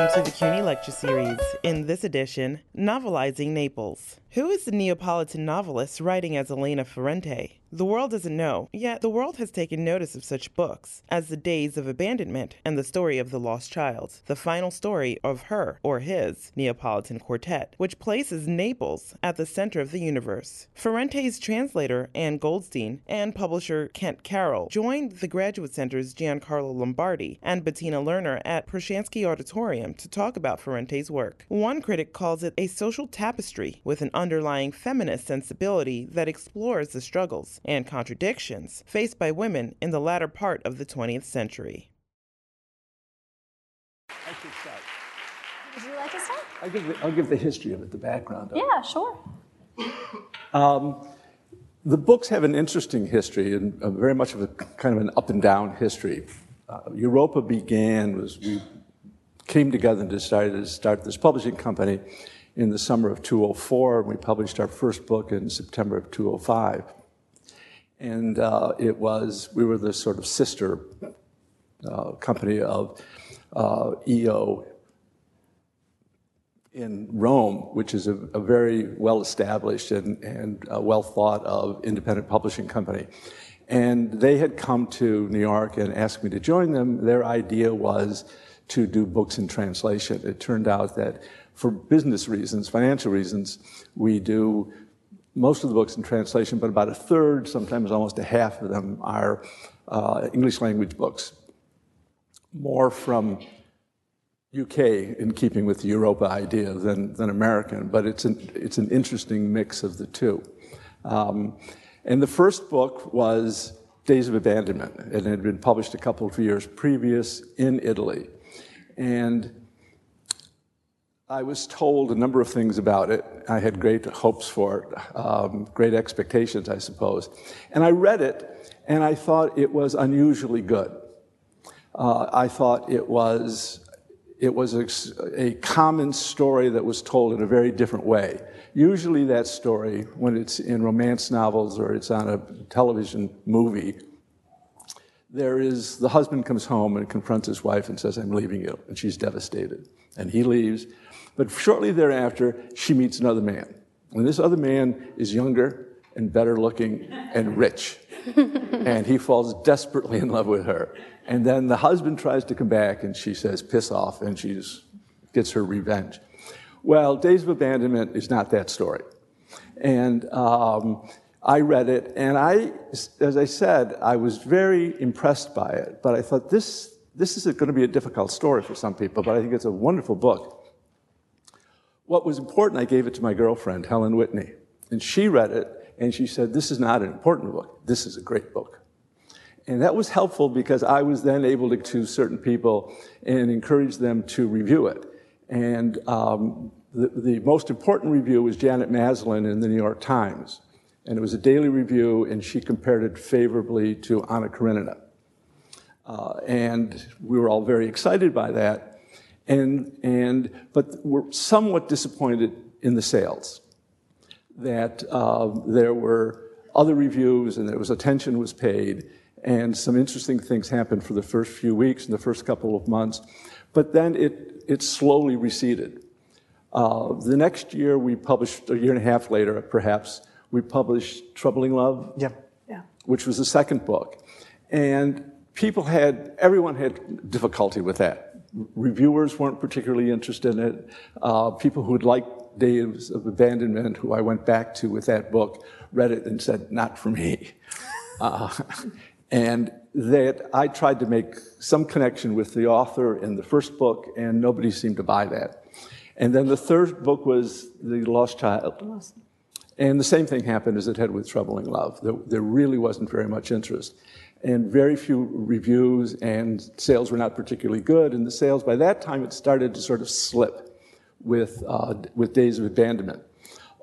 Welcome to the CUNY Lecture Series. In this edition, Novelizing Naples. Who is the Neapolitan novelist writing as Elena Ferrante? The world doesn't know, yet the world has taken notice of such books as The Days of Abandonment and The Story of the Lost Child, the final story of her, or his, Neapolitan quartet, which places Naples at the center of the universe. Ferrante's translator, Ann Goldstein, and publisher Kent Carroll joined the Graduate Center's Giancarlo Lombardi and Bettina Lerner at Proshansky Auditorium to talk about Ferrante's work. One critic calls it a social tapestry with an underlying feminist sensibility that explores the struggles and contradictions faced by women in the latter part of the 20th century. I should start. Would you like to start? I'll give the, I'll give the history of it, the background of it. Yeah, sure. The books have an interesting history and a very much of a kind of an up and down history. Uh, Europa began was we came together and decided to start this publishing company in the summer of 204, and we published our first book in September of 205. And uh, it was we were the sort of sister uh, company of uh, EO in Rome, which is a, a very well established and, and uh, well thought of independent publishing company. And they had come to New York and asked me to join them. Their idea was to do books in translation. It turned out that for business reasons, financial reasons, we do most of the books in translation, but about a third, sometimes almost a half of them, are uh, English language books. More from UK in keeping with the Europa idea than, than American, but it's an, it's an interesting mix of the two. Um, and the first book was Days of Abandonment, and it had been published a couple of years previous in Italy. And I was told a number of things about it. I had great hopes for it, um, great expectations, I suppose. And I read it, and I thought it was unusually good. Uh, I thought it was it was a, a, common story that was told in a very different way. Usually, that story, when it's in romance novels or it's on a television movie, there is the husband comes home and confronts his wife and says, I'm leaving you. And she's devastated. And he leaves. But shortly thereafter, she meets another man. And this other man is younger and better looking and rich. and he falls desperately in love with her. And then the husband tries to come back, and she says, piss off, and she gets her revenge. Well, Days of Abandonment is not that story. And um, I read it, and I, as I said, I was very impressed by it, but I thought this, this is going to be a difficult story for some people, but I think it's a wonderful book. What was important, I gave it to my girlfriend, Helen Whitney, and she read it, and she said, This is not an important book, this is a great book. And that was helpful because I was then able to to certain people and encourage them to review it. And um, the, the, most important review was Janet Maslin in the New York Times. And it was a daily review, and she compared it favorably to Anna Karenina. Uh, and we were all very excited by that. And, and, but we're somewhat disappointed in the sales. That uh, there were other reviews and there was attention was paid and some interesting things happened for the first few weeks and the first couple of months. But then it, it slowly receded. Uh, the next year, we published, a year and a half later, perhaps, we published Troubling Love. Yeah. Yeah. Which was the second book. And people had, everyone had difficulty with that. Reviewers weren't particularly interested in it. Uh, people who'd liked Days of Abandonment, who I went back to with that book, read it and said, not for me. Uh, and that I tried to make some connection with the author in the first book, and nobody seemed to buy that. And then the third book was The Lost Child. And the same thing happened as it had with Troubling Love. There, there, really wasn't very much interest. And very few reviews, and sales were not particularly good. And the sales, by that time, it started to sort of slip with, uh, with Days of Abandonment.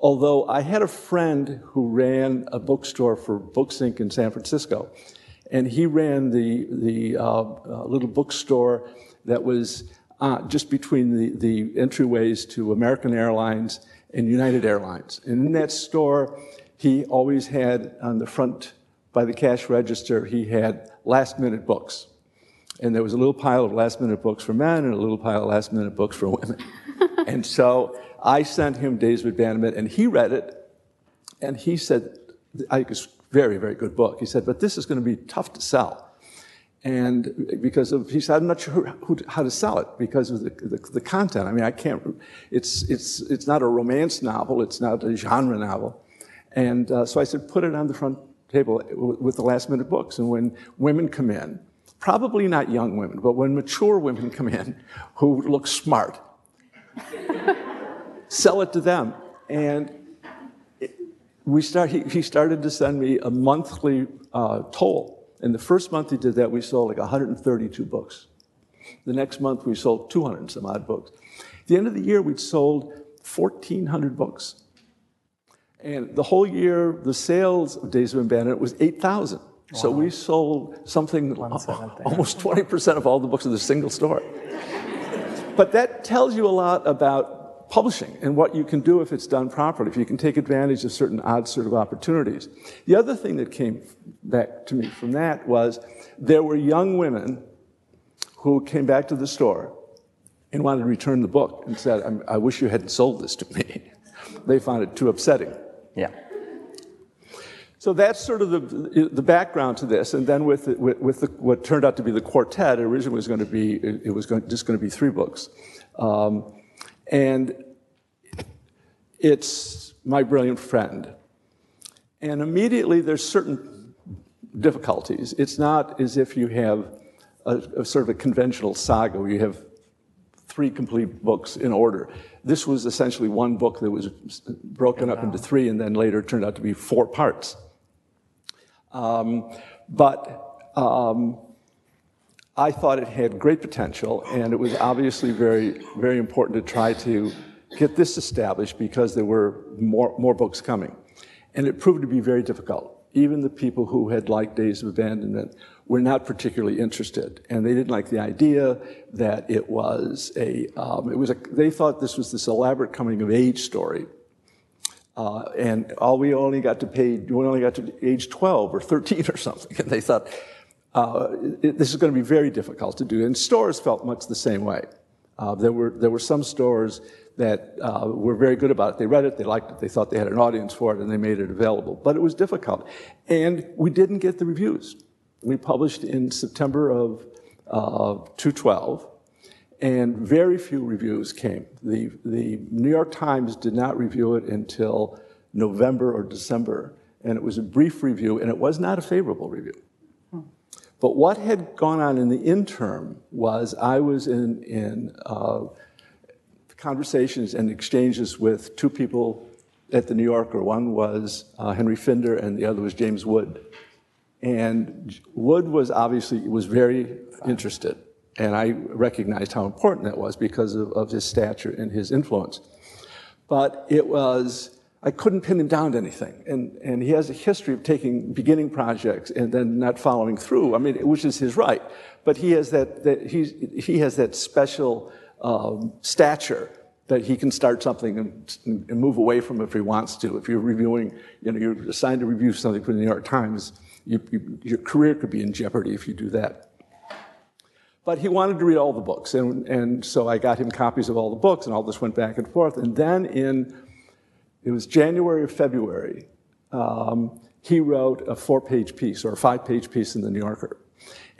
Although I had a friend who ran a bookstore for Books Inc. in San Francisco, and he ran the, the uh, uh, little bookstore that was uh, just between the, the entryways to American Airlines and United Airlines. And in that store, he always had on the front by the cash register, he had last minute books. And there was a little pile of last minute books for men and a little pile of last minute books for women. and so I sent him Days of Abandonment, and he read it, and he said, I think it's a very, very good book. He said, but this is going to be tough to sell. And because of, he said, I'm not sure who, how to sell it because of the, the, the, content. I mean, I can't, it's, it's, it's not a romance novel, it's not a genre novel. And uh, so I said, put it on the front table with the last minute books. And when women come in, probably not young women, but when mature women come in who look smart, sell it to them. And we start, he, he, started to send me a monthly uh, toll. And the first month he did that, we sold like 132 books. The next month, we sold 200 and some odd books. At the end of the year, we'd sold 1,400 books. And the whole year, the sales of Days of Abandonment was 8,000. Wow. So we sold something uh, almost 20% of all the books in the single store. but that tells you a lot about publishing and what you can do if it's done properly, if you can take advantage of certain odd sort of opportunities. The other thing that came back to me from that was there were young women who came back to the store and wanted to return the book and said, I wish you hadn't sold this to me. they found it too upsetting. Yeah. So that's sort of the, the background to this. And then with, with, with the, what turned out to be the quartet, originally was going to be, it was going, just going to be three books. Um, and it's My Brilliant Friend. And immediately there's certain difficulties. It's not as if you have a, a sort of a conventional saga where you have three complete books in order. This was essentially one book that was broken up into three and then later turned out to be four parts. Um, but um, I thought it had great potential, and it was obviously very, very important to try to get this established because there were more, more books coming. And it proved to be very difficult. Even the people who had liked Days of Abandonment were not particularly interested, and they didn't like the idea that it was a. Um, it was a. They thought this was this elaborate coming of age story, uh, and all we only got to pay. We only got to age 12 or 13 or something, and they thought uh, it, this is going to be very difficult to do. And stores felt much the same way. Uh, there were there were some stores that uh, were very good about it. They read it, they liked it, they thought they had an audience for it, and they made it available. But it was difficult, and we didn't get the reviews. We published in September of uh, 2012, and very few reviews came. The, the New York Times did not review it until November or December, and it was a brief review, and it was not a favorable review. But what had gone on in the interim was I was in, in uh, conversations and exchanges with two people at the New Yorker. One was uh, Henry Finder, and the other was James Wood. And Wood was obviously was very interested, and I recognized how important that was because of, of his stature and his influence. But it was I couldn't pin him down to anything, and and he has a history of taking beginning projects and then not following through. I mean, which is his right, but he has that that he he has that special um, stature that he can start something and, and, move away from if he wants to. If you're reviewing, you know, you're assigned to review something for the New York Times, you, you, your career could be in jeopardy if you do that. But he wanted to read all the books, and, and so I got him copies of all the books, and all this went back and forth. And then in, it was January or February, um, he wrote a four page piece or a five page piece in the New Yorker.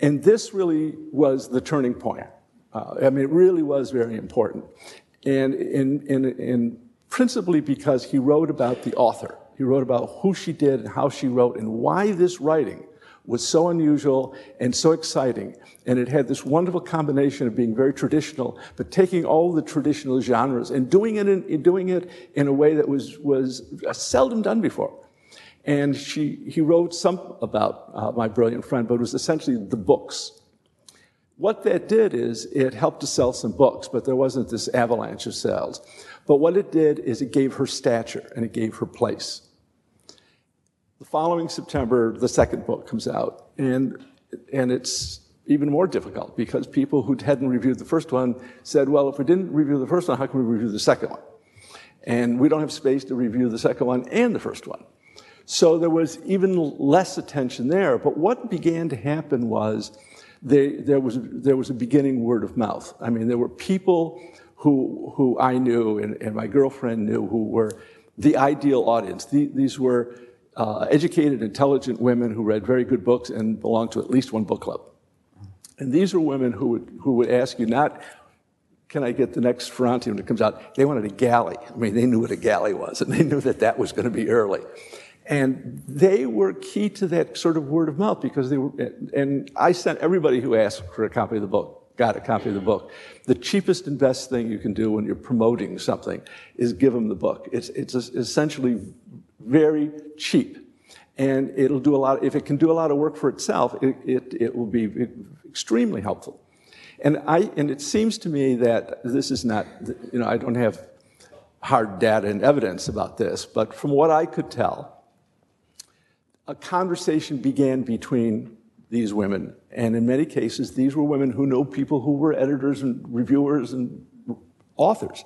And this really was the turning point. Uh, I mean, it really was very important. And in, in, in principally because he wrote about the author. He wrote about who she did and how she wrote and why this writing was so unusual and so exciting. And it had this wonderful combination of being very traditional, but taking all the traditional genres and doing it in, doing it in a way that was, was seldom done before. And she, he wrote some about uh, My Brilliant Friend, but it was essentially the books. What that did is it helped to sell some books, but there wasn't this avalanche of sales. But what it did is it gave her stature and it gave her place. The following September, the second book comes out, and, and it's even more difficult because people who hadn't reviewed the first one said, well, if we didn't review the first one, how can we review the second one? And we don't have space to review the second one and the first one. So there was even less attention there. But what began to happen was they, there, was, there was a beginning word of mouth. I mean, there were people who, who I knew and, and my girlfriend knew who were the ideal audience. The, these were uh, educated, intelligent women who read very good books and belonged to at least one book club. And these were women who would, who would ask you not, can I get the next Ferrante when it comes out? They wanted a galley. I mean, they knew what a galley was, and they knew that that was going to be early. And they were key to that sort of word of mouth because they were, and I sent everybody who asked for a copy of the book, got a copy of the book. The cheapest and best thing you can do when you're promoting something is give them the book. It's, it's essentially very cheap. And it'll do a lot, if it can do a lot of work for itself, it, it, it will be extremely helpful. And, I, and it seems to me that this is not, you know, I don't have hard data and evidence about this, but from what I could tell, a conversation began between these women. And in many cases, these were women who know people who were editors and reviewers and authors.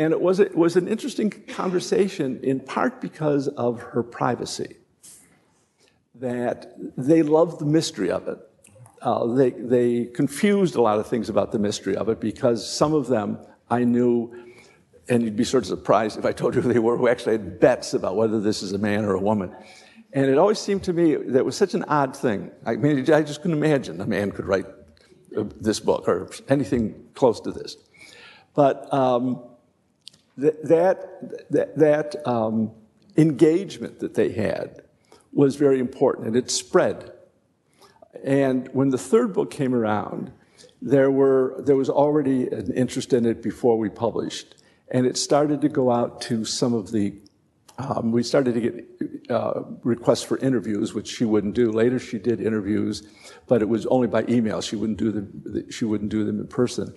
And it was, it was an interesting conversation in part because of her privacy, that they loved the mystery of it. Uh, they, they confused a lot of things about the mystery of it because some of them I knew, and you'd be sort of surprised if I told you who they were, who actually had bets about whether this is a man or a woman. And it always seemed to me that was such an odd thing. I mean, I just couldn't imagine a man could write uh, this book or anything close to this. But um, that, that, that um, engagement that they had was very important, and it spread. And when the third book came around, there, were, there was already an interest in it before we published, and it started to go out to some of the um, we started to get uh, requests for interviews, which she wouldn't do. Later, she did interviews, but it was only by email. She wouldn't do them. She wouldn't do them in person.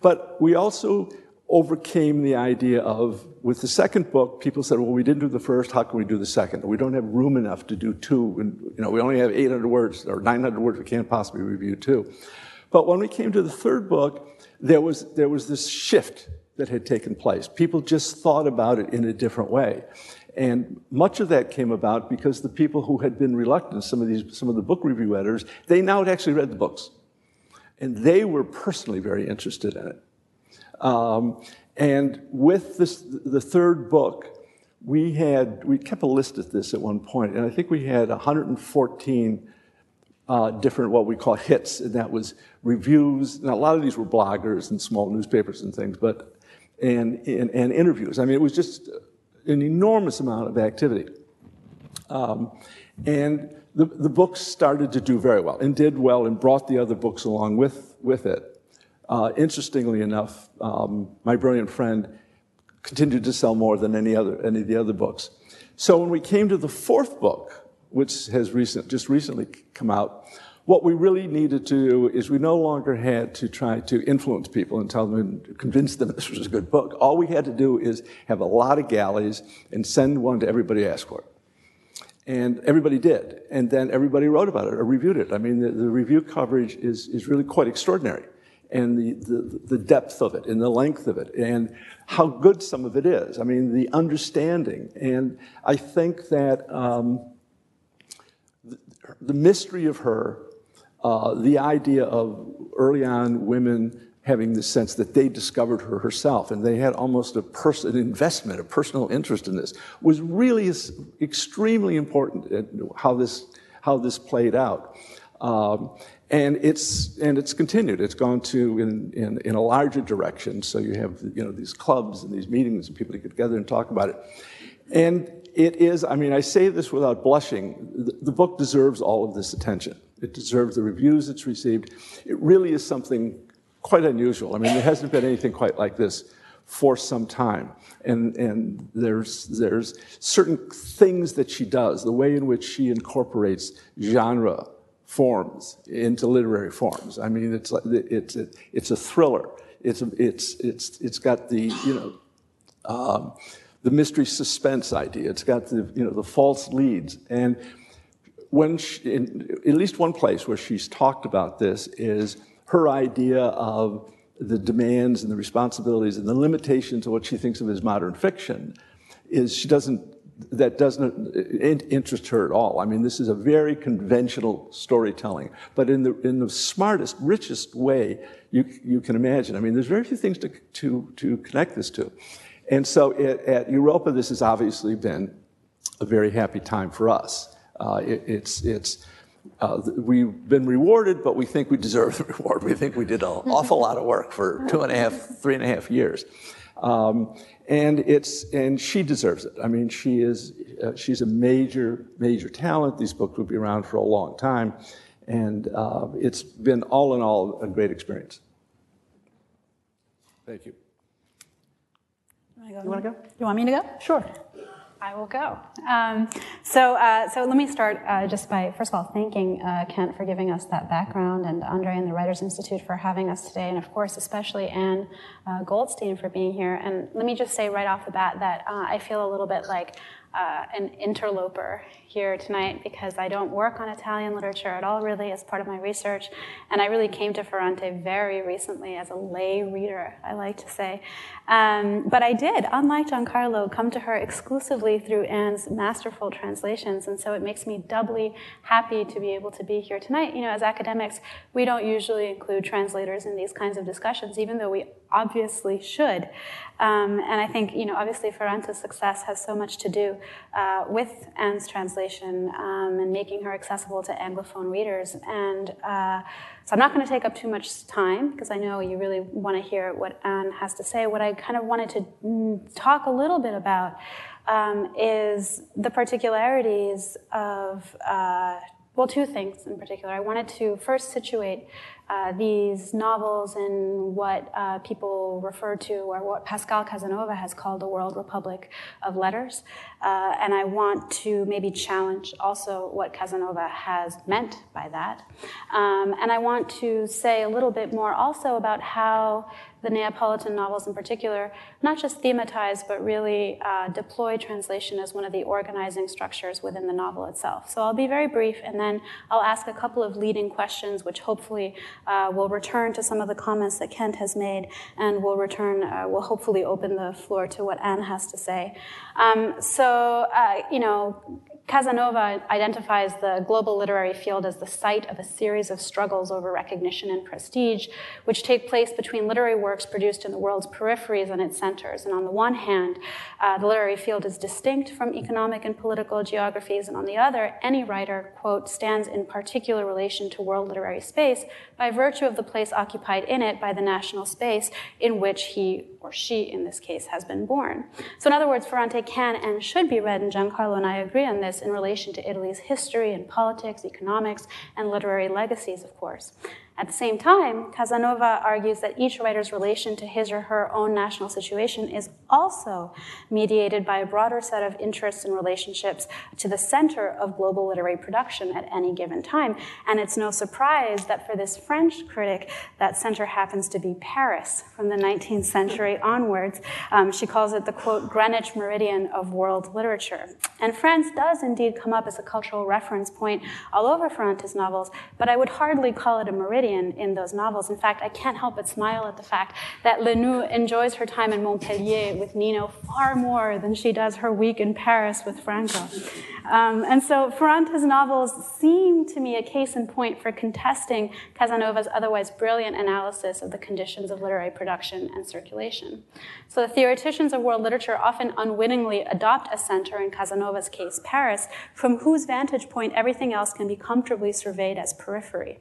But we also overcame the idea of with the second book, people said, "Well, we didn't do the first. How can we do the second? We don't have room enough to do two, and you know, we only have 800 words or 900 words. We can't possibly review two." But when we came to the third book, there was there was this shift that had taken place. People just thought about it in a different way. And much of that came about because the people who had been reluctant, some of these, some of the book review editors, they now had actually read the books. And they were personally very interested in it. Um, and with this, the third book, we had, we kept a list of this at one point, and I think we had 114 uh, different what we call hits, and that was reviews. Now, a lot of these were bloggers and small newspapers and things, but and, and, and interviews. I mean, it was just an enormous amount of activity. Um, and the, the book started to do very well and did well and brought the other books along with, with it. Uh, interestingly enough, um, my brilliant friend continued to sell more than any other any of the other books. So when we came to the fourth book, which has recent, just recently come out, what we really needed to do is we no longer had to try to influence people and tell them and convince them this was a good book. All we had to do is have a lot of galleys and send one to everybody asked for it. And everybody did. And then everybody wrote about it or reviewed it. I mean, the, the review coverage is, is really quite extraordinary. And the, the, the depth of it and the length of it and how good some of it is. I mean, the understanding. And I think that um, the, the mystery of her uh, the idea of early on women having the sense that they discovered her herself and they had almost a person an investment a personal interest in this was really extremely important how this how this played out um, and it's and it's continued it's gone to in, in, in a larger direction so you have you know these clubs and these meetings and people to get together and talk about it and it is i mean i say this without blushing the, the book deserves all of this attention it deserves the reviews it's received. It really is something quite unusual. I mean, there hasn't been anything quite like this for some time. And, and there's, there's certain things that she does, the way in which she incorporates genre forms into literary forms. I mean, it's, it's, it's a thriller. It's, it's, it's, it's got the, you know, um, the mystery suspense idea. It's got the, you know, the false leads. And when she, in at least one place where she's talked about this is her idea of the demands and the responsibilities and the limitations of what she thinks of as modern fiction is she doesn't that doesn't interest her at all. I mean, this is a very conventional storytelling, but in the, in the smartest, richest way you, you can imagine. I mean, there's very few things to, to, to connect this to. And so at, at Europa, this has obviously been a very happy time for us. Uh, it, it's, it's, uh, we've been rewarded, but we think we deserve the reward. We think we did an awful lot of work for two and a half, three and a half years. Um, and it's and she deserves it. I mean, she is uh, she's a major major talent. These books will be around for a long time, and uh, it's been all in all a great experience. Thank you. You want to go? You want me to go? Sure. I will go. Um, so, uh, so let me start uh, just by first of all thanking uh, Kent for giving us that background, and Andre and the Writers Institute for having us today, and of course, especially Ann uh, Goldstein for being here. And let me just say right off the bat that uh, I feel a little bit like uh, an interloper here tonight because I don't work on Italian literature at all, really, as part of my research. And I really came to Ferrante very recently as a lay reader, I like to say. Um, but I did, unlike Giancarlo, come to her exclusively through Ann's masterful translations. And so it makes me doubly happy to be able to be here tonight. You know, as academics, we don't usually include translators in these kinds of discussions, even though we obviously should. Um, and I think, you know, obviously Ferrante's success has so much to do uh, with Ann's translation um, and making her accessible to Anglophone readers. And uh, so I'm not going to take up too much time because I know you really want to hear what Ann has to say. What I kind of wanted to mm, talk a little bit about um, is the particularities of, uh, well, two things in particular. I wanted to first situate uh, these novels in what uh, people refer to, or what Pascale Casanova has called the World Republic of Letters. Uh, and I want to maybe challenge also what Casanova has meant by that. Um, and I want to say a little bit more also about how the Neapolitan novels in particular, not just thematize, but really uh, deploy translation as one of the organizing structures within the novel itself. So I'll be very brief, and then I'll ask a couple of leading questions, which hopefully uh, will return to some of the comments that Kent has made, and we'll return, uh, will hopefully open the floor to what Ann has to say. Um, so, uh, you know, Casanova identifies the global literary field as the site of a series of struggles over recognition and prestige, which take place between literary works produced in the world's peripheries and its centers. And on the one hand, uh, the literary field is distinct from economic and political geographies, and on the other, any writer, quote, stands in particular relation to world literary space by virtue of the place occupied in it by the national space in which he or she, in this case, has been born. So, in other words, Ferrante can and should be read, and Giancarlo and I agree on this, in relation to Italy's history and politics, economics, and literary legacies, of course. At the same time, Casanova argues that each writer's relation to his or her own national situation is also mediated by a broader set of interests and relationships to the center of global literary production at any given time. And it's no surprise that for this French critic, that center happens to be Paris from the 19th century onwards. Um, she calls it the quote, Greenwich Meridian of world literature. And France does indeed come up as a cultural reference point all over Ferrante's novels, but I would hardly call it a meridian In those novels. In fact, I can't help but smile at the fact that Lenù enjoys her time in Montpellier with Nino far more than she does her week in Paris with Franco. Um, and so Ferrante's novels seem to me a case in point for contesting Casanova's otherwise brilliant analysis of the conditions of literary production and circulation. So the theoreticians of world literature often unwittingly adopt a center, in Casanova's case, Paris, from whose vantage point everything else can be comfortably surveyed as periphery.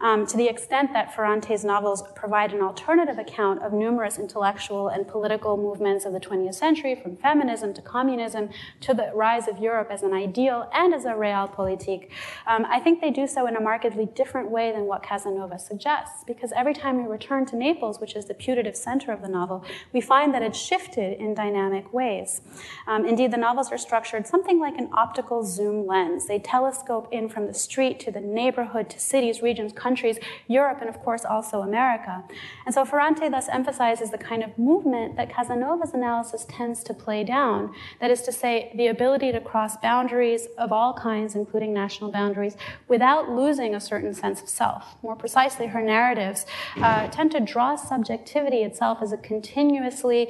Um, to the extent that Ferrante's novels provide an alternative account of numerous intellectual and political movements of the 20th century, from feminism to communism to the rise of Europe as an ideal and as a realpolitik, um, I think they do so in a markedly different way than what Casanova suggests, because every time we return to Naples, which is the putative center of the novel, we find that it's shifted in dynamic ways. Um, indeed, the novels are structured something like an optical zoom lens. They telescope in from the street to the neighborhood to cities, regions, countries, Europe, and of course also America. And so Ferrante thus emphasizes the kind of movement that Casanova's analysis tends to play down. That is to say, the ability to cross boundaries of all kinds, including national boundaries, without losing a certain sense of self. More precisely, her narratives uh, tend to draw subjectivity itself as a continuously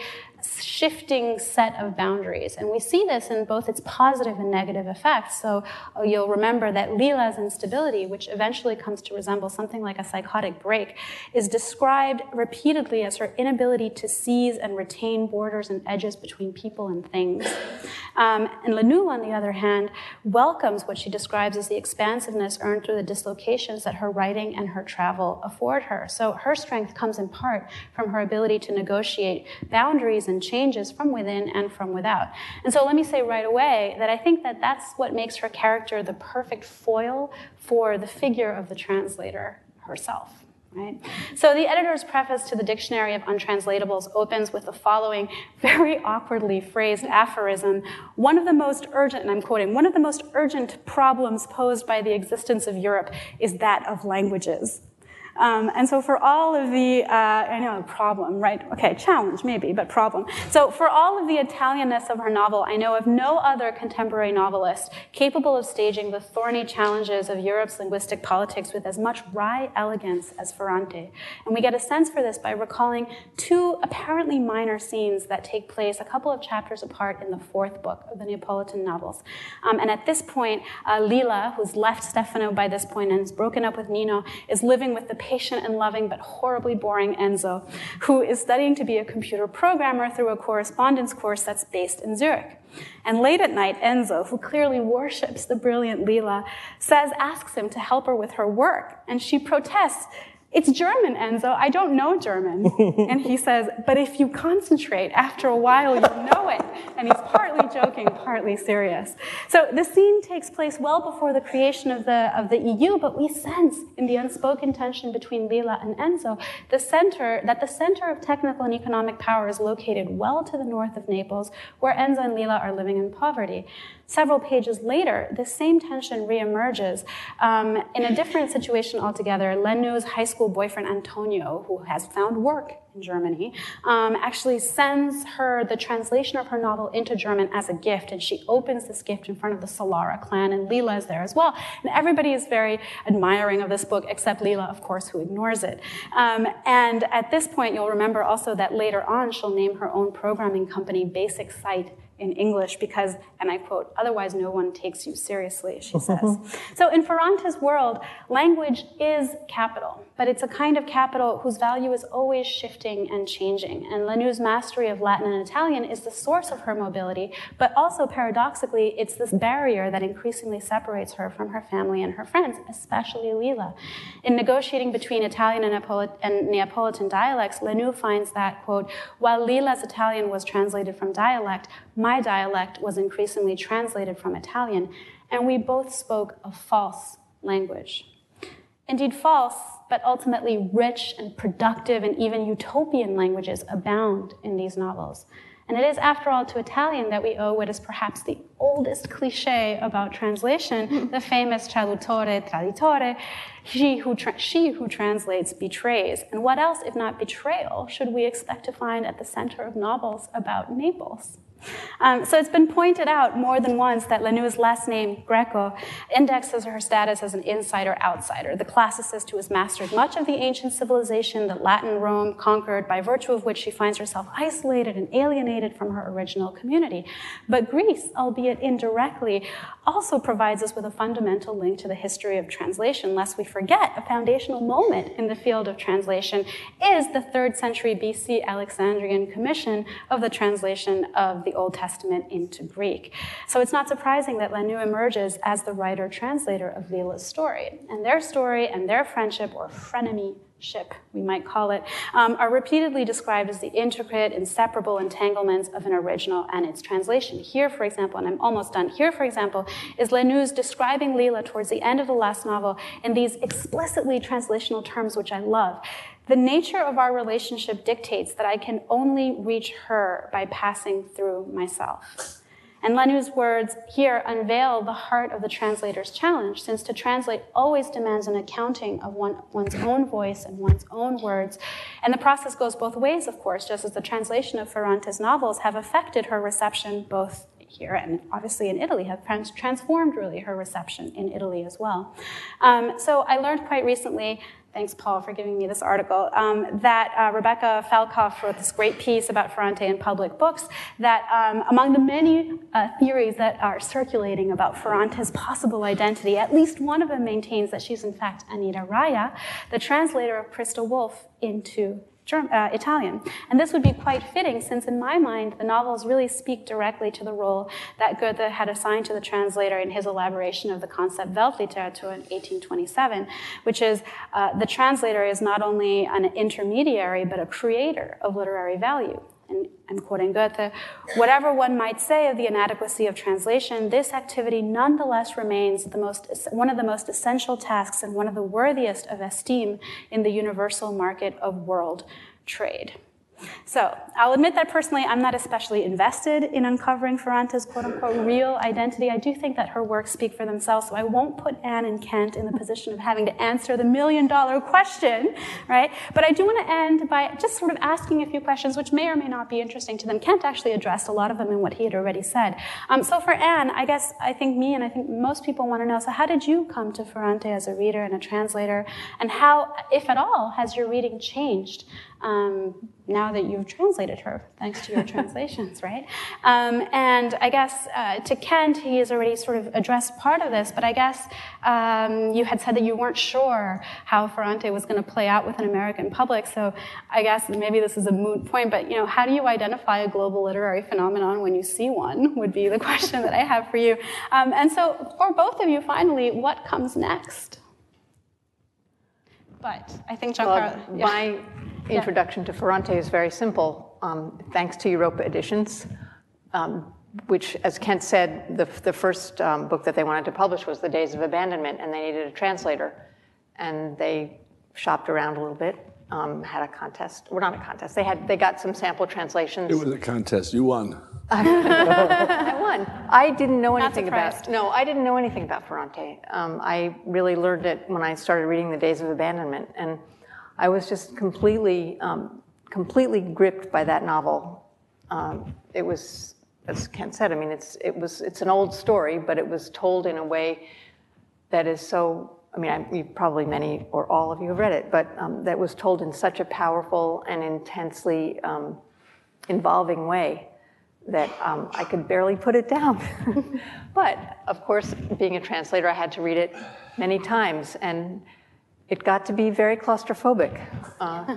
shifting set of boundaries. And we see this in both its positive and negative effects. So uh, you'll remember that Lila's instability, which eventually comes to resemble something like a psychotic break, is described repeatedly as her inability to seize and retain borders and edges between people and things. Um, and Lenù, on the other hand, welcomes what she describes as the expansiveness earned through the dislocations that her writing and her travel afford her. So her strength comes in part from her ability to negotiate boundaries and changes from within and from without. And so let me say right away that I think that that's what makes her character the perfect foil for the figure of the translator herself. Right? So the editor's preface to the Dictionary of Untranslatables opens with the following very awkwardly phrased aphorism. One of the most urgent, and I'm quoting, one of the most urgent problems posed by the existence of Europe is that of languages. Um, and so for all of the, uh, I know, problem, right? Okay, challenge maybe, but problem. So for all of the Italianness of her novel, I know of no other contemporary novelist capable of staging the thorny challenges of Europe's linguistic politics with as much wry elegance as Ferrante. And we get a sense for this by recalling two apparently minor scenes that take place a couple of chapters apart in the fourth book of the Neapolitan novels. Um, and at this point, uh, Lila, who's left Stefano by this point and is broken up with Nino, is living with the patient and loving but horribly boring Enzo, who is studying to be a computer programmer through a correspondence course that's based in Zurich. And late at night, Enzo, who clearly worships the brilliant Lila, says, asks him to help her with her work. And she protests it's German, Enzo. I don't know German. and he says, But if you concentrate, after a while you'll know it. And he's partly joking, partly serious. So the scene takes place well before the creation of the, of the EU, but we sense in the unspoken tension between Lila and Enzo the center, that the center of technical and economic power is located well to the north of Naples, where Enzo and Lila are living in poverty. Several pages later, the same tension reemerges um, in a different situation altogether. Lenù's high school boyfriend Antonio, who has found work in Germany, um, actually sends her the translation of her novel into German as a gift, and she opens this gift in front of the Solara clan, and Lila is there as well. And everybody is very admiring of this book, except Lila, of course, who ignores it. Um, and at this point, you'll remember also that later on, she'll name her own programming company, Basic Sight in English because, and I quote, otherwise no one takes you seriously, she says. so in Ferrante's world, language is capital, but it's a kind of capital whose value is always shifting and changing. And Lenù's mastery of Latin and Italian is the source of her mobility, but also paradoxically, it's this barrier that increasingly separates her from her family and her friends, especially Lila. In negotiating between Italian and, and Neapolitan dialects, Lenù finds that, quote, while Lila's Italian was translated from dialect, my dialect was increasingly translated from Italian, and we both spoke a false language. Indeed, false, but ultimately rich and productive and even utopian languages abound in these novels. And it is, after all, to Italian that we owe what is perhaps the oldest cliche about translation, hmm. the famous traduttore traditore, she who, tra- she who translates betrays. And what else, if not betrayal, should we expect to find at the center of novels about Naples? Um, so it's been pointed out more than once that Lenù's last name, Greco, indexes her status as an insider outsider, the classicist who has mastered much of the ancient civilization that Latin Rome conquered, by virtue of which she finds herself isolated and alienated from her original community. But Greece, albeit indirectly, also provides us with a fundamental link to the history of translation, lest we forget a foundational moment in the field of translation is the third century BC Alexandrian Commission of the translation of the Old Testament into Greek. So it's not surprising that Lenù emerges as the writer translator of Lila's story. And their story and their friendship, or frenemy, ship, we might call it, um, are repeatedly described as the intricate, inseparable entanglements of an original and its translation. Here, for example, and I'm almost done, here, for example, is Lenù's describing Lila towards the end of the last novel in these explicitly translational terms, which I love. The nature of our relationship dictates that I can only reach her by passing through myself. And Lenù's words here unveil the heart of the translator's challenge, since to translate always demands an accounting of one, one's own voice and one's own words. And the process goes both ways, of course, just as the translation of Ferrante's novels have affected her reception both here and obviously in Italy have trans- transformed really her reception in Italy as well. Um, so I learned quite recently thanks Paul for giving me this article, um, that uh, Rebecca Falkoff wrote this great piece about Ferrante in public books, that um, among the many uh, theories that are circulating about Ferrante's possible identity, at least one of them maintains that she's in fact Anita Raja, the translator of Christa Wolf into German, uh, Italian. And this would be quite fitting since, in my mind, the novels really speak directly to the role that Goethe had assigned to the translator in his elaboration of the concept Weltliteratur in 1827, which is uh, the translator is not only an intermediary but a creator of literary value and I'm quoting Goethe, whatever one might say of the inadequacy of translation, this activity nonetheless remains the most, one of the most essential tasks and one of the worthiest of esteem in the universal market of world trade. So I'll admit that personally, I'm not especially invested in uncovering Ferrante's quote unquote real identity. I do think that her works speak for themselves, so I won't put Ann and Kent in the position of having to answer the million dollar question, right? But I do want to end by just sort of asking a few questions, which may or may not be interesting to them. Kent actually addressed a lot of them in what he had already said. Um, so for Ann, I guess I think me and I think most people want to know, so how did you come to Ferrante as a reader and a translator? And how, if at all, has your reading changed um, now that you've translated her, thanks to your translations, right? Um, and I guess uh, to Kent, he has already sort of addressed part of this, but I guess um, you had said that you weren't sure how Ferrante was going to play out with an American public. So I guess maybe this is a moot point, but you know, how do you identify a global literary phenomenon when you see one? Would be the question that I have for you. Um, and so, for both of you, finally, what comes next? But I think John well, yeah. my introduction to Ferrante is very simple. Um, thanks to Europa Editions, um, which, as Kent said, the, the first um, book that they wanted to publish was The Days of Abandonment, and they needed a translator. And they shopped around a little bit, um, had a contest. Well, not a contest. They had they got some sample translations. It was a contest. You won. I won. I didn't know anything about. No, I didn't know anything about Ferrante. Um, I really learned it when I started reading The Days of Abandonment, and I was just completely, um, completely gripped by that novel. Um, it was, as Kent said, I mean, it's it was it's an old story, but it was told in a way that is so. I mean, I, you probably many or all of you have read it, but um, that was told in such a powerful and intensely um, involving way that um, I could barely put it down. but of course, being a translator, I had to read it many times, and it got to be very claustrophobic. Uh,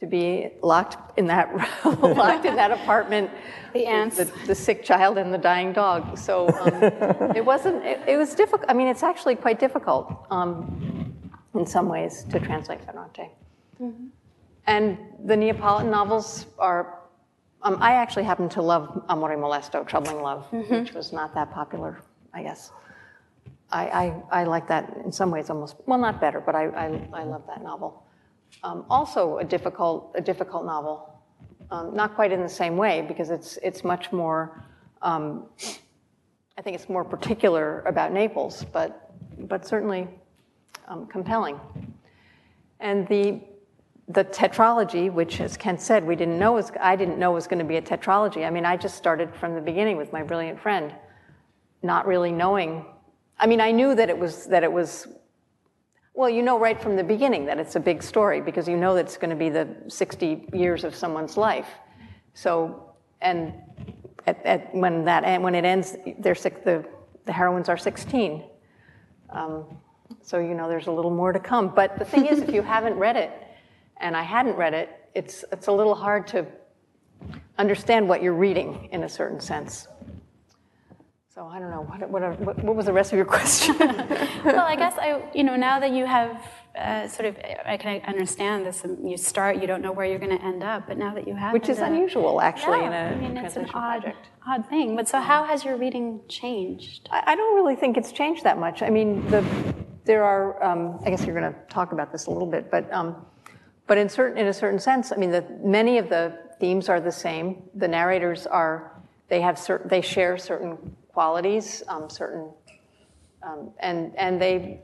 to be locked in that locked in that apartment, the ants, the, the, sick child, and the dying dog. So um, it wasn't. It, it, was difficult. I mean, it's actually quite difficult um, in some ways to translate Ferrante. Mm-hmm. And the Neapolitan novels are um, I actually happen to love Amore Molesto, Troubling Love, mm-hmm. which was not that popular, I guess. I, I, I, like that in some ways almost, well, not better, but I, I, I love that novel. Um, also a difficult, a difficult novel. Um, not quite in the same way because it's, it's much more, um, I think it's more particular about Naples, but, but certainly um, compelling. And the the tetralogy, which, as Kent said, we didn't know was, I didn't know was going to be a tetralogy. I mean, I just started from the beginning with my brilliant friend, not really knowing. I mean, I knew that it was that it was. Well, you know right from the beginning that it's a big story because you know that it's going to be the 60 years of someone's life. So, and at, at, when that when it ends, they're the the heroines are 16. Um, so you know there's a little more to come. But the thing is, if you haven't read it and I hadn't read it, it's, it's a little hard to understand what you're reading in a certain sense. So I don't know what, what, what, what was the rest of your question. well, I guess I, you know, now that you have uh, sort of, I can understand this. You start, you don't know where you're going to end up, but now that you have, which is unusual actually yeah, in a I mean, it's an odd, project. odd thing. But so, how has your reading changed? I, I don't really think it's changed that much. I mean, the, there are. Um, I guess you're going to talk about this a little bit, but. Um, but in, certain, in a certain sense, I mean, the, many of the themes are the same. The narrators are, they have certain, they share certain qualities, um, certain, um, and, and they,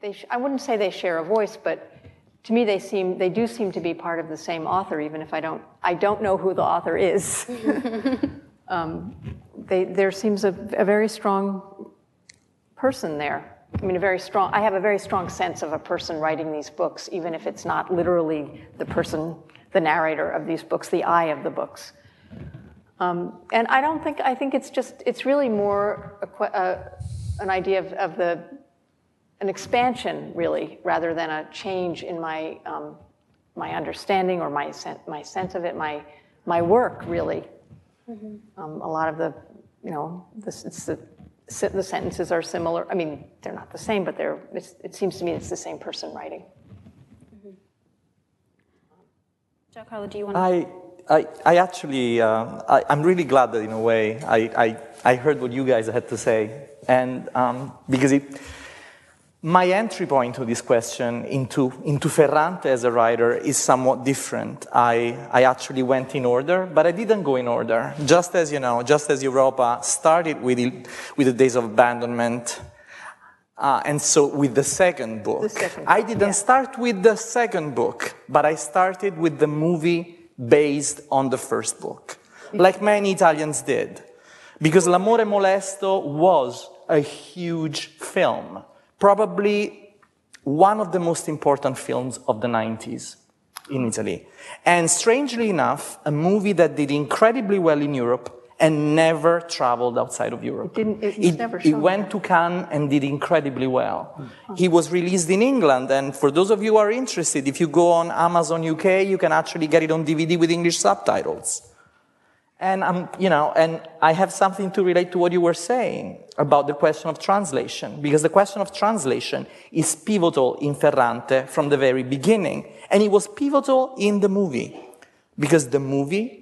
they, I wouldn't say they share a voice, but to me they seem, they do seem to be part of the same author, even if I don't, I don't know who the author is. um, they, there seems a, a very strong person there. I mean, a very strong, I have a very strong sense of a person writing these books, even if it's not literally the person, the narrator of these books, the eye of the books. Um, and I don't think, I think it's just, it's really more a, uh, an idea of, of, the, an expansion, really, rather than a change in my, um, my understanding or my, sen- my sense of it, my, my work, really. Mm-hmm. Um, a lot of the, you know, this, it's the the sentences are similar. I mean, they're not the same, but they're, it seems to me it's the same person writing. Mm-hmm. Giancarlo, do you want to? I, I, I actually, uh, I, am really glad that in a way I, I, I heard what you guys had to say. And um, because it, my entry point to this question into, into Ferrante as a writer is somewhat different. I, I actually went in order, but I didn't go in order. Just as, you know, just as Europa started with, the, with the Days of Abandonment, uh, and so with the second book. The second I didn't yeah. start with the second book, but I started with the movie based on the first book, like many Italians did. Because L'amore molesto was a huge film probably one of the most important films of the 90s in Italy. And strangely enough, a movie that did incredibly well in Europe and never traveled outside of Europe. It, didn't, it, it never He went to Cannes and did incredibly well. Mm-hmm. He was released in England, and for those of you who are interested, if you go on Amazon UK, you can actually get it on DVD with English subtitles. And I'm, you know, and I have something to relate to what you were saying about the question of translation, because the question of translation is pivotal in Ferrante from the very beginning. And it was pivotal in the movie, because the movie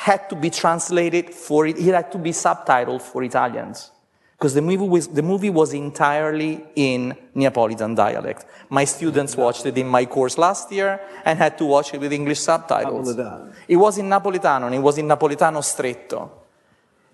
had to be translated for it, it had to be subtitled for Italians because the movie was, the movie was entirely in Neapolitan dialect. My students watched it in my course last year and had to watch it with English subtitles. Napolitano. It was in Napolitano and it was in Napolitano stretto.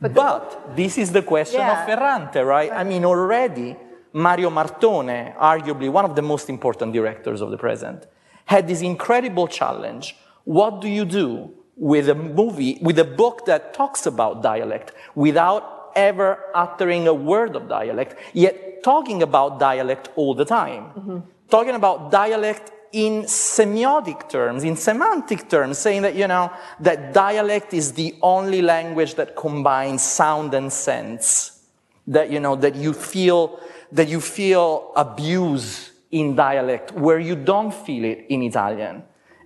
But, but this is the question yeah. of Ferrante, right? I mean, already Mario Martone, arguably one of the most important directors of the present, had this incredible challenge. What do you do with a movie, with a book that talks about dialect without ever uttering a word of dialect, yet talking about dialect all the time. Mm-hmm. Talking about dialect in semiotic terms, in semantic terms, saying that, you know, that dialect is the only language that combines sound and sense. That, you know, that you feel, that you feel abuse in dialect where you don't feel it in Italian.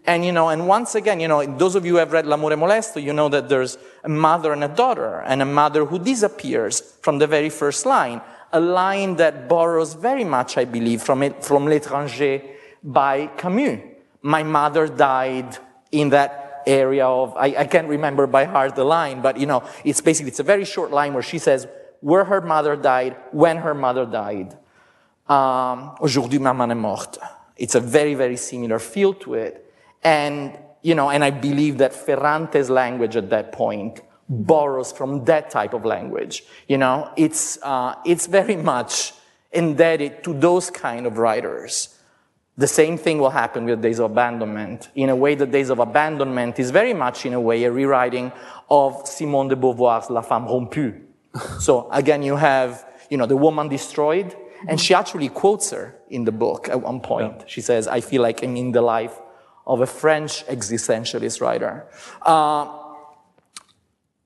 And, you know, and once again, you know, those of you who have read L'amore molesto, you know that there's a mother and a daughter, and a mother who disappears from the very first line, a line that borrows very much, I believe, from, it, from L'étranger by Camus. My mother died in that area of, I, I can't remember by heart the line, but, you know, it's basically, it's a very short line where she says where her mother died, when her mother died. Um, Aujourd'hui, maman est morte. It's a very, very similar feel to it. And, you know, and I believe that Ferrante's language at that point borrows from that type of language. You know, it's, uh, it's very much indebted to those kind of writers. The same thing will happen with Days of Abandonment. In a way, the Days of Abandonment is very much, in a way, a rewriting of Simone de Beauvoir's La Femme Rompue. so again, you have, you know, the woman destroyed, and she actually quotes her in the book at one point. Yeah. She says, I feel like I'm in the life of a French existentialist writer. Uh,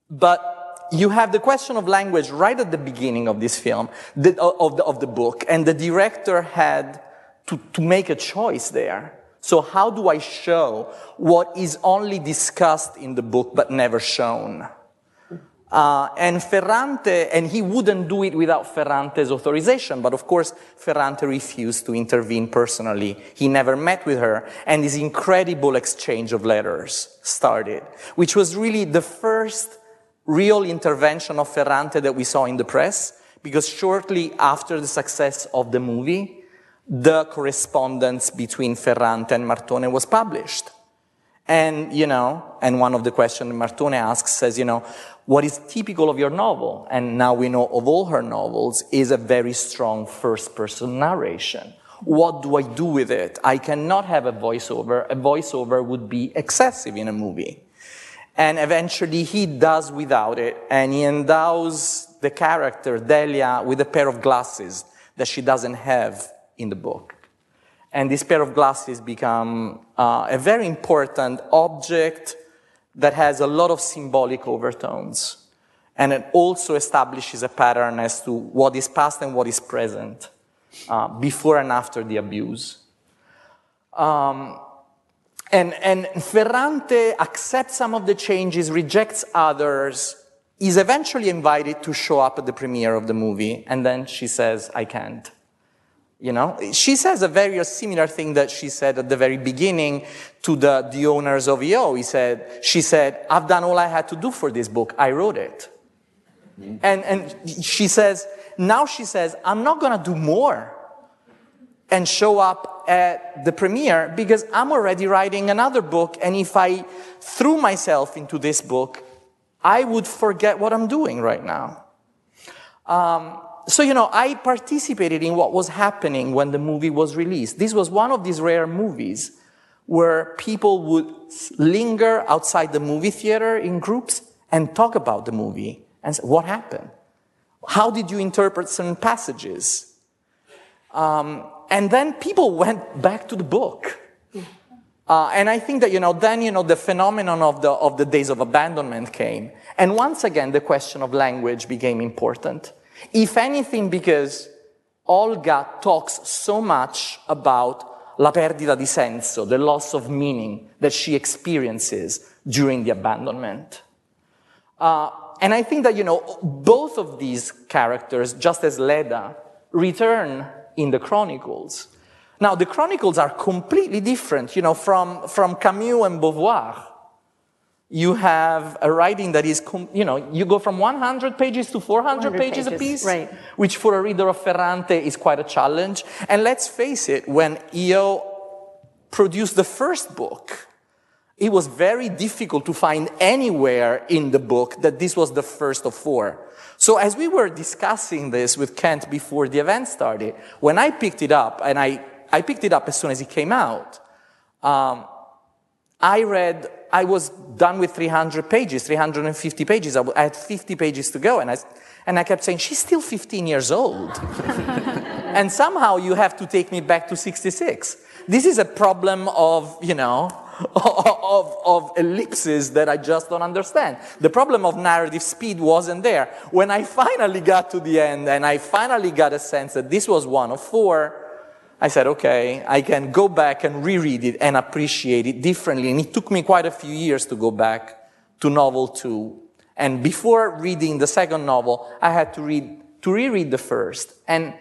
but you have the question of language right at the beginning of this film, the, of, the, of the book, and the director had to, to make a choice there. So how do I show what is only discussed in the book but never shown? Uh, and Ferrante, and he wouldn't do it without Ferrante's authorization, but of course, Ferrante refused to intervene personally. He never met with her, and this incredible exchange of letters started, which was really the first real intervention of Ferrante that we saw in the press, because shortly after the success of the movie, the correspondence between Ferrante and Martone was published. And, you know, and one of the questions Martone asks says, you know, what is typical of your novel, and now we know of all her novels, is a very strong first person narration. What do I do with it? I cannot have a voiceover. A voiceover would be excessive in a movie. And eventually he does without it, and he endows the character, Delia, with a pair of glasses that she doesn't have in the book. And this pair of glasses become uh, a very important object that has a lot of symbolic overtones. And it also establishes a pattern as to what is past and what is present uh, before and after the abuse. Um, and, and Ferrante accepts some of the changes, rejects others, is eventually invited to show up at the premiere of the movie, and then she says, I can't. You know, she says a very similar thing that she said at the very beginning to the, the owners of EO. He said, she said, I've done all I had to do for this book. I wrote it. Mm-hmm. And, and she says, now she says, I'm not going to do more and show up at the premiere because I'm already writing another book. And if I threw myself into this book, I would forget what I'm doing right now. Um, so, you know, I participated in what was happening when the movie was released. This was one of these rare movies where people would linger outside the movie theater in groups and talk about the movie and say, what happened? How did you interpret certain passages? Um, and then people went back to the book. Uh, and I think that, you know, then, you know, the phenomenon of the, of the days of abandonment came. And once again, the question of language became important. If anything, because Olga talks so much about la perdita di senso, the loss of meaning that she experiences during the abandonment. Uh, and I think that, you know, both of these characters, just as Leda, return in the Chronicles. Now, the Chronicles are completely different, you know, from, from Camus and Beauvoir. You have a writing that is, you know, you go from 100 pages to 400 pages, pages, a piece, right. which for a reader of Ferrante is quite a challenge. And let's face it, when EO produced the first book, it was very difficult to find anywhere in the book that this was the first of four. So as we were discussing this with Kent before the event started, when I picked it up, and I, I picked it up as soon as it came out, um, I read, I was done with 300 pages, 350 pages. I had 50 pages to go, and I, and I kept saying, she's still 15 years old. and somehow you have to take me back to 66. This is a problem of, you know, of, of ellipses that I just don't understand. The problem of narrative speed wasn't there. When I finally got to the end and I finally got a sense that this was one of four, I said, okay, I can go back and reread it and appreciate it differently. And it took me quite a few years to go back to novel two. And before reading the second novel, I had to read, to reread the first. And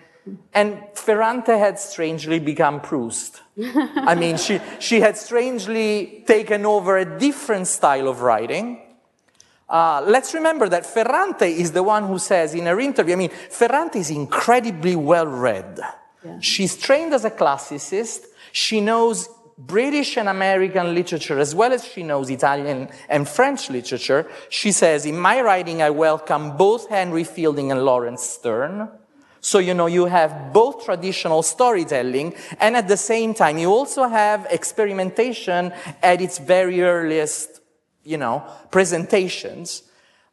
and Ferrante had strangely become Proust. I mean, she, she had strangely taken over a different style of writing. Uh, let's remember that Ferrante is the one who says in her interview, I mean, Ferrante is incredibly well read. She's trained as a classicist. She knows British and American literature as well as she knows Italian and French literature. She says, in my writing, I welcome both Henry Fielding and Laurence Sterne. So, you know, you have both traditional storytelling and at the same time, you also have experimentation at its very earliest, you know, presentations.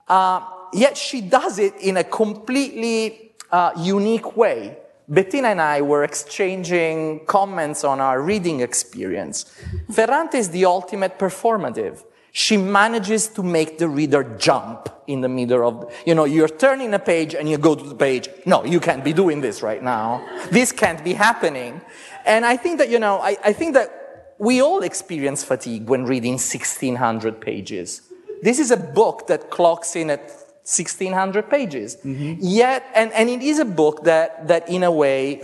Uh, yet she does it in a completely uh, unique way. Bettina and I were exchanging comments on our reading experience. Ferrante is the ultimate performative she manages to make the reader jump in the middle of, you know, you're turning a page and you go to the page. No, you can't be doing this right now. This can't be happening. And I think that, you know, I, I think that we all experience fatigue when reading 1600 pages. This is a book that clocks in at 1600 pages. Mm-hmm. Yet, and, and it is a book that, that in a way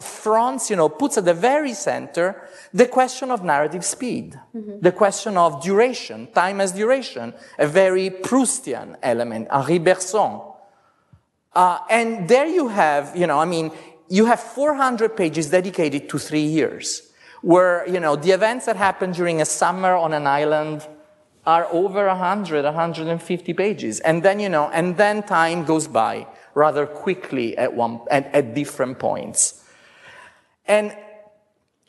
fronts, you know, puts at the very center the question of narrative speed, mm-hmm. the question of duration, time as duration, a very Proustian element, Henri Bergson. Uh, and there you have, you know, I mean, you have 400 pages dedicated to three years, where, you know, the events that happen during a summer on an island are over 100, 150 pages. And then, you know, and then time goes by rather quickly at one, at, at different points. And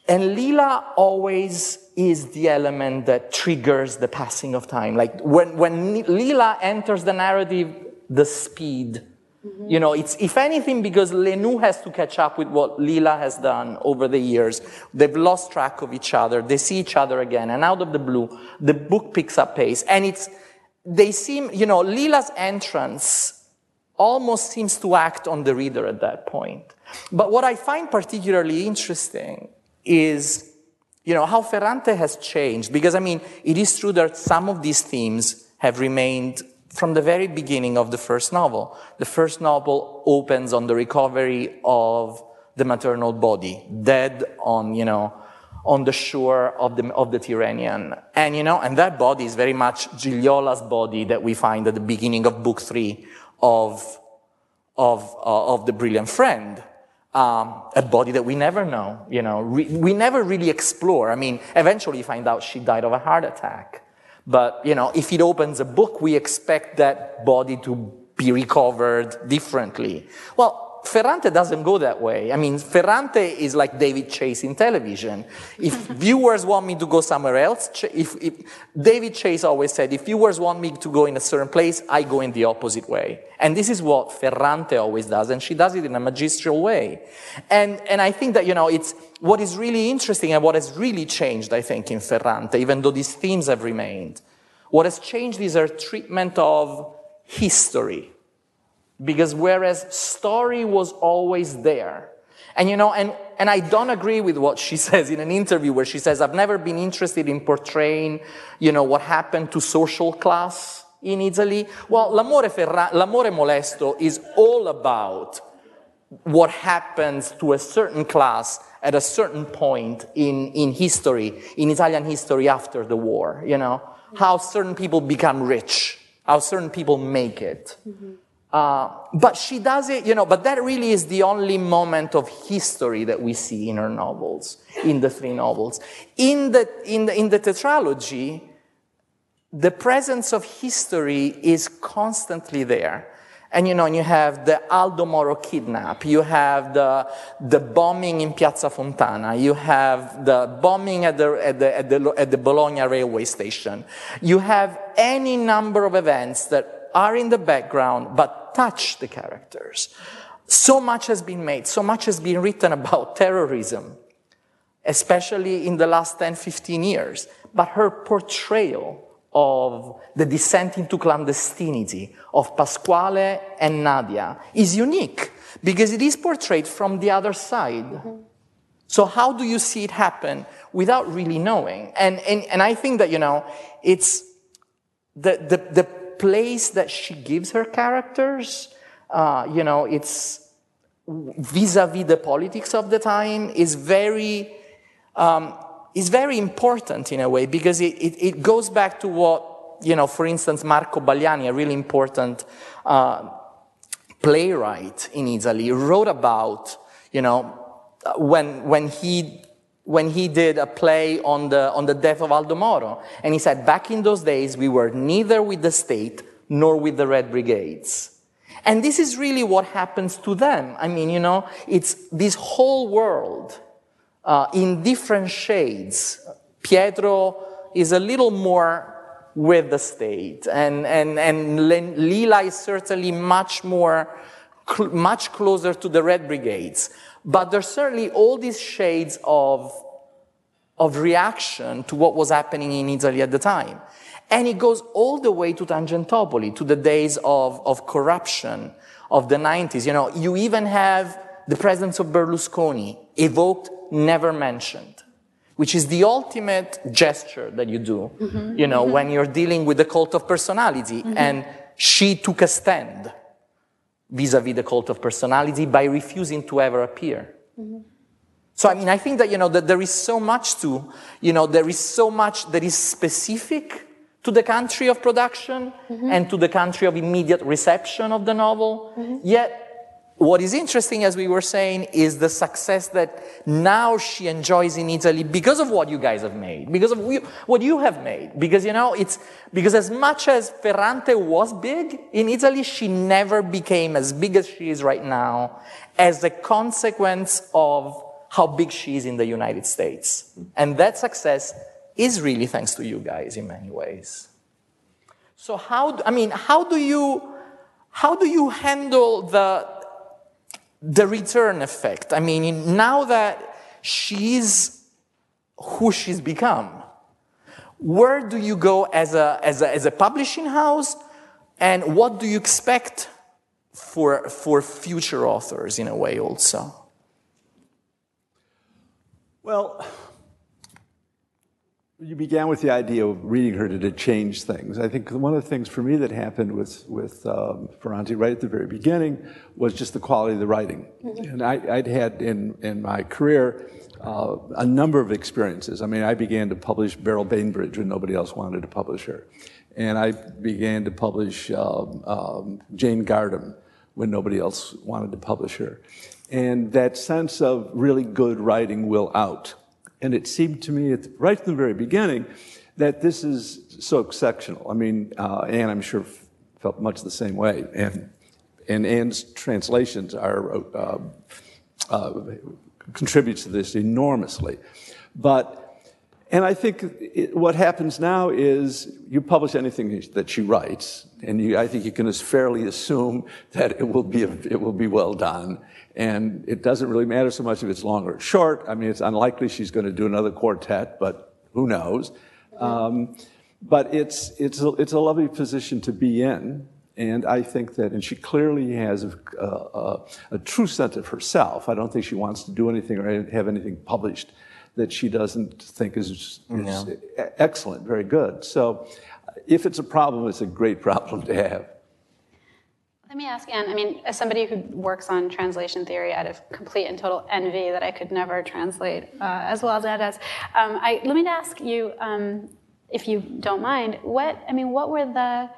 and Lila always is the element that triggers the passing of time. Like when, when Lila enters the narrative, the speed Mm-hmm. You know, it's if anything because Lenù has to catch up with what Lila has done over the years. They've lost track of each other. They see each other again, and out of the blue, the book picks up pace, and it's they seem, you know, Lila's entrance almost seems to act on the reader at that point. But what I find particularly interesting is, you know, how Ferrante has changed. Because, I mean, it is true that some of these themes have remained from the very beginning of the first novel. The first novel opens on the recovery of the maternal body, dead on, you know, on the shore of the, of the Tyrrhenian. And, you know, and that body is very much Gigliola's body that we find at the beginning of book three of, of, uh, of The Brilliant Friend. Um, a body that we never know, you know, re- we never really explore. I mean, eventually you find out she died of a heart attack. But, you know, if it opens a book, we expect that body to be recovered differently. Well, Ferrante doesn't go that way. I mean, Ferrante is like David Chase in television. If viewers want me to go somewhere else, if, if, David Chase always said, if viewers want me to go in a certain place, I go in the opposite way. And this is what Ferrante always does, and she does it in a magistral way. And, and I think that, you know, it's what is really interesting and what has really changed, I think, in Ferrante, even though these themes have remained. What has changed is her treatment of history because whereas story was always there, and you know, and, and I don't agree with what she says in an interview where she says, I've never been interested in portraying, you know, what happened to social class in Italy. Well, L'amore, Ferra- L'amore molesto is all about what happens to a certain class at a certain point in, in history, in Italian history after the war, you know, how certain people become rich, how certain people make it. Mm-hmm. Uh, but she does it, you know, but that really is the only moment of history that we see in her novels, in the three novels. In the, in the, in the tetralogy, the presence of history is constantly there. And you know, you have the Aldo Moro kidnap, you have the, the bombing in Piazza Fontana, you have the bombing at the, at, the, at, the, at the Bologna railway station. You have any number of events that are in the background but touch the characters. So much has been made, so much has been written about terrorism, especially in the last 10, 15 years. But her portrayal of the descent into clandestinity of Pasquale and Nadia is unique because it is portrayed from the other side. Mm-hmm. So how do you see it happen without really knowing? And, and, and I think that, you know, it's the, the, the place that she gives her characters, uh, you know, it's vis-a-vis the politics of the time is very um, is very important in a way because it, it, it, goes back to what you know for instance Marco Baliani a really important uh, playwright in italy wrote about you know when when he when he did a play on the, on the death of Aldo Moro. And he said, back in those days, we were neither with the state nor with the Red Brigades. And this is really what happens to them. I mean, you know, it's this whole world uh, in different shades. Pietro is a little more with the state, and, and, and Lila is certainly much more, cl- much closer to the Red Brigades. But there's certainly all these shades of, of reaction to what was happening in Italy at the time. And it goes all the way to Tangentopoli, to the days of, of corruption of the 90s. You know, you even have the presence of Berlusconi evoked, never mentioned, which is the ultimate gesture that you do, mm-hmm. you know, mm-hmm. when you're dealing with the cult of personality. Mm-hmm. And she took a stand vis-a-vis the cult of personality by refusing to ever appear. Mm-hmm. So, I mean, I think that, you know, that there is so much to, you know, there is so much that is specific to the country of production mm-hmm. and to the country of immediate reception of the novel. Mm-hmm. Yet, what is interesting, as we were saying, is the success that now she enjoys in Italy because of what you guys have made, because of what you have made. Because, you know, it's because as much as Ferrante was big in Italy, she never became as big as she is right now as a consequence of how big she is in the United States. And that success is really thanks to you guys in many ways. So, how, I mean, how do you how do you handle the, the return effect? I mean, now that she's who she's become, where do you go as a, as a, as a publishing house, and what do you expect for, for future authors in a way also? Well, you began with the idea of reading her to change things. I think one of the things for me that happened with, with um, Ferrante right at the very beginning was just the quality of the writing. Mm-hmm. And I, would had in, in my career uh, a number of experiences. I mean, I began to publish Beryl Bainbridge when nobody else wanted to publish her. And I began to publish um, um, Jane Gardam when nobody else wanted to publish her. And that sense of really good writing will out. And it seemed to me, the, right from the very beginning, that this is so exceptional. I mean, uh, Ann, I'm sure, felt much the same way. And, and Ann's translations are, uh, uh, contributes to this enormously. But and I think it, what happens now is you publish anything that she writes, and you, I think you can fairly assume that it will be a, it will be well done. And it doesn't really matter so much if it's long or short. I mean, it's unlikely she's going to do another quartet, but who knows? Um, but it's it's a, it's a lovely position to be in, and I think that, and she clearly has a, a, a true sense of herself. I don't think she wants to do anything or have anything published that she doesn't think is, is yeah. excellent, very good. So if it's a problem, it's a great problem to have. Let me ask Ann. I mean, as somebody who works on translation theory out of complete and total envy that I could never translate uh, as well as Ann does, um, I, let me ask you, um, if you don't mind, what I mean, what were the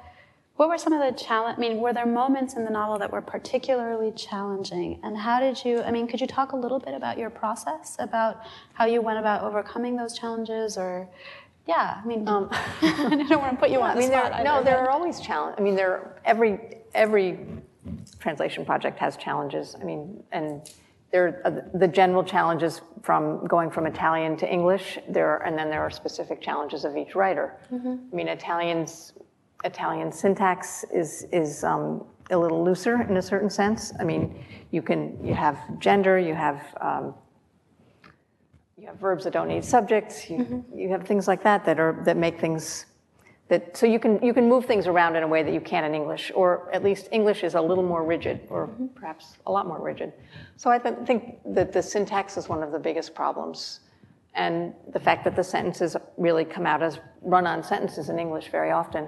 what were some of the challenge? I mean, were there moments in the novel that were particularly challenging? And how did you? I mean, could you talk a little bit about your process, about how you went about overcoming those challenges, or yeah, I mean, um, I don't want to put you yeah, on the I mean, spot. There, no, there are always challenges. I mean, there are, every every translation project has challenges. I mean, and there are the general challenges from going from Italian to English. There are, and then there are specific challenges of each writer. Mm-hmm. I mean, Italians Italian syntax is, is um, a little looser in a certain sense. I mean, you can you have gender, you have um, you have verbs that don't need subjects, you, mm-hmm. you have things like that that are that make things that so you can you can move things around in a way that you can't in English, or at least English is a little more rigid, or mm-hmm. perhaps a lot more rigid. So I th- think that the syntax is one of the biggest problems and the fact that the sentences really come out as run-on sentences in English very often.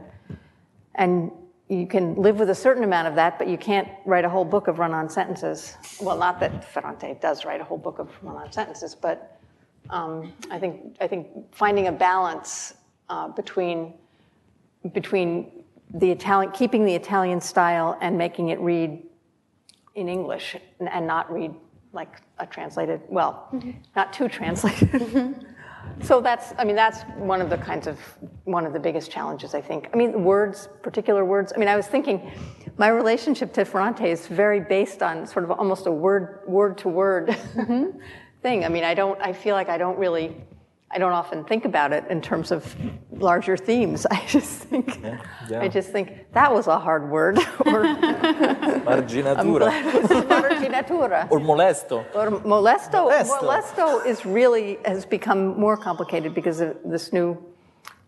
And you can live with a certain amount of that, but you can't write a whole book of run on sentences. Well, not that Ferrante does write a whole book of run on sentences, but um, I, think, I think finding a balance uh, between, between the Italian, keeping the Italian style and making it read in English and, and not read like a translated, well, mm-hmm. not too translated. So that's, I mean, that's one of the kinds of, one of the biggest challenges, I think. I mean, words, particular words. I mean, I was thinking, my relationship to Ferrante is very based on sort of almost a word, word to word mm-hmm. thing. I mean, I don't, I feel like I don't really I don't often think about it in terms of larger themes. I just think, yeah, yeah. I just think that was a hard word. or Marginatura. Marginatura. or molesto. Or molesto. molesto. Molesto is really has become more complicated because of this new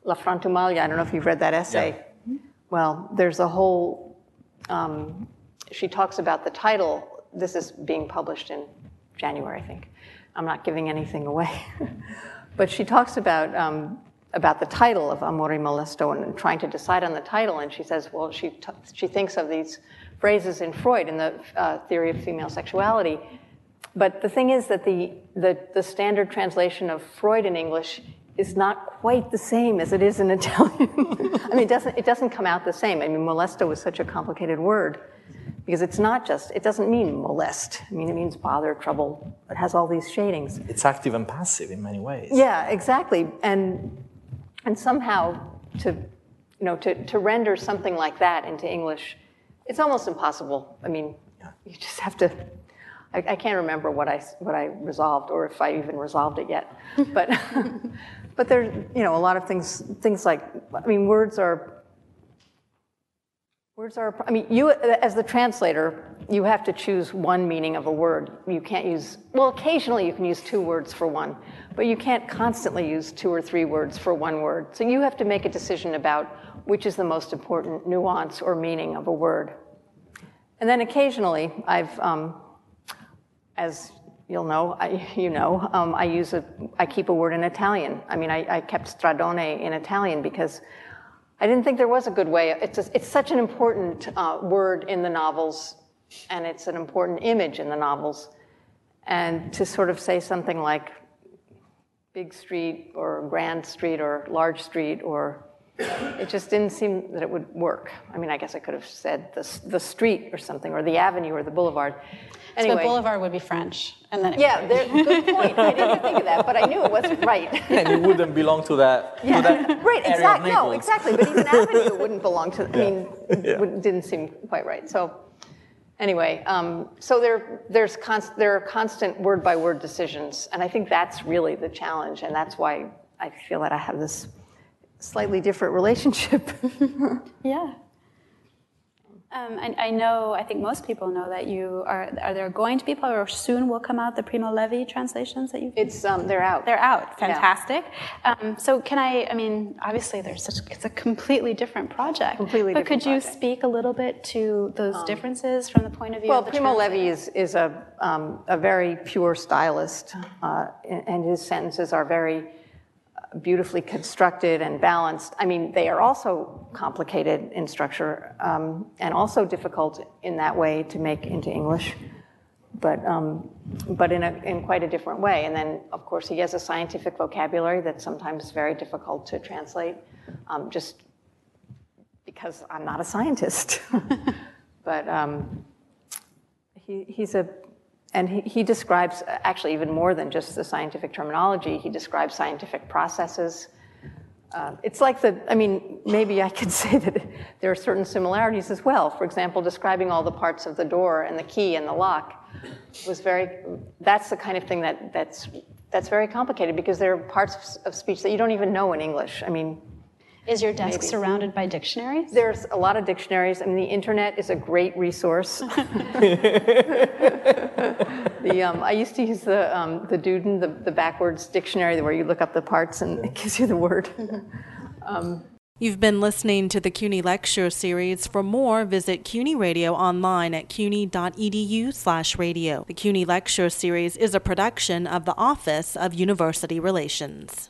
La Frantumaglia. I don't know if you've read that essay. Yeah. Well, there's a whole. Um, she talks about the title. This is being published in January, I think. I'm not giving anything away. But she talks about, um, about the title of Amore Molesto and trying to decide on the title. And she says, well, she, t- she thinks of these phrases in Freud in the uh, theory of female sexuality. But the thing is that the, the, the standard translation of Freud in English is not quite the same as it is in Italian. I mean, it doesn't, it doesn't come out the same. I mean, molesto is such a complicated word because it's not just, it doesn't mean molest. I mean, it means bother, trouble. It has all these shadings. It's active and passive in many ways. Yeah, exactly. And, and somehow to, you know, to, to render something like that into English, it's almost impossible. I mean, you just have to, I, I can't remember what I, what I resolved or if I even resolved it yet. But, but there's, you know, a lot of things, things like, I mean, words are Words are, I mean, you, as the translator, you have to choose one meaning of a word. You can't use, well, occasionally you can use two words for one, but you can't constantly use two or three words for one word. So you have to make a decision about which is the most important nuance or meaning of a word. And then occasionally, I've, um, as you'll know, I, you know, um, I use a, I keep a word in Italian. I mean, I, I kept stradone in Italian because I didn't think there was a good way. It's, a, it's such an important uh, word in the novels, and it's an important image in the novels. And to sort of say something like big street or grand street or large street or it just didn't seem that it would work. I mean, I guess I could have said the, the street or something, or the avenue or the boulevard. Anyway. So boulevard would be French, and then yeah, there, good point. I didn't think of that, but I knew it wasn't right. and it wouldn't belong to that. Yeah. To that right. Exactly. No. Exactly. But even avenue wouldn't belong to. I mean, yeah. didn't seem quite right. So anyway, um, so there, there's const, there are constant word by word decisions, and I think that's really the challenge, and that's why I feel that I have this slightly different relationship. yeah. Um, I, I, know, I think most people know that you are, are there going to be, or soon will come out the Primo Levi translations that you've? It's, um, they're out. They're out, fantastic. Yeah. Um, so can I, I mean, obviously there's such, it's a completely different project. Completely But could you speak a little bit to those um, differences from the point of view well, of the Primo Levi is, is a, um, a very pure stylist, uh, and his sentences are very, beautifully constructed and balanced. I mean, they are also complicated in structure um, and also difficult in that way to make into English, but, um, but in, a, in quite a different way. And then, of course, he has a scientific vocabulary that's sometimes very difficult to translate, um, just because I'm not a scientist. but um, he, he's a and he, he, describes actually even more than just the scientific terminology, he describes scientific processes. Uh, it's like the, I mean, maybe I could say that there are certain similarities as well. For example, describing all the parts of the door and the key and the lock was very, that's the kind of thing that, that's, that's very complicated because there are parts of speech that you don't even know in English. I mean, is your desk Maybe. surrounded by dictionaries? There's a lot of dictionaries. I mean, the internet is a great resource. the, um, I used to use the, um, the Duden, the, the backwards dictionary where you look up the parts and it gives you the word. um, You've been listening to the CUNY Lecture Series. For more, visit CUNY Radio online at cuny.edu slash radio. The CUNY Lecture Series is a production of the Office of University Relations.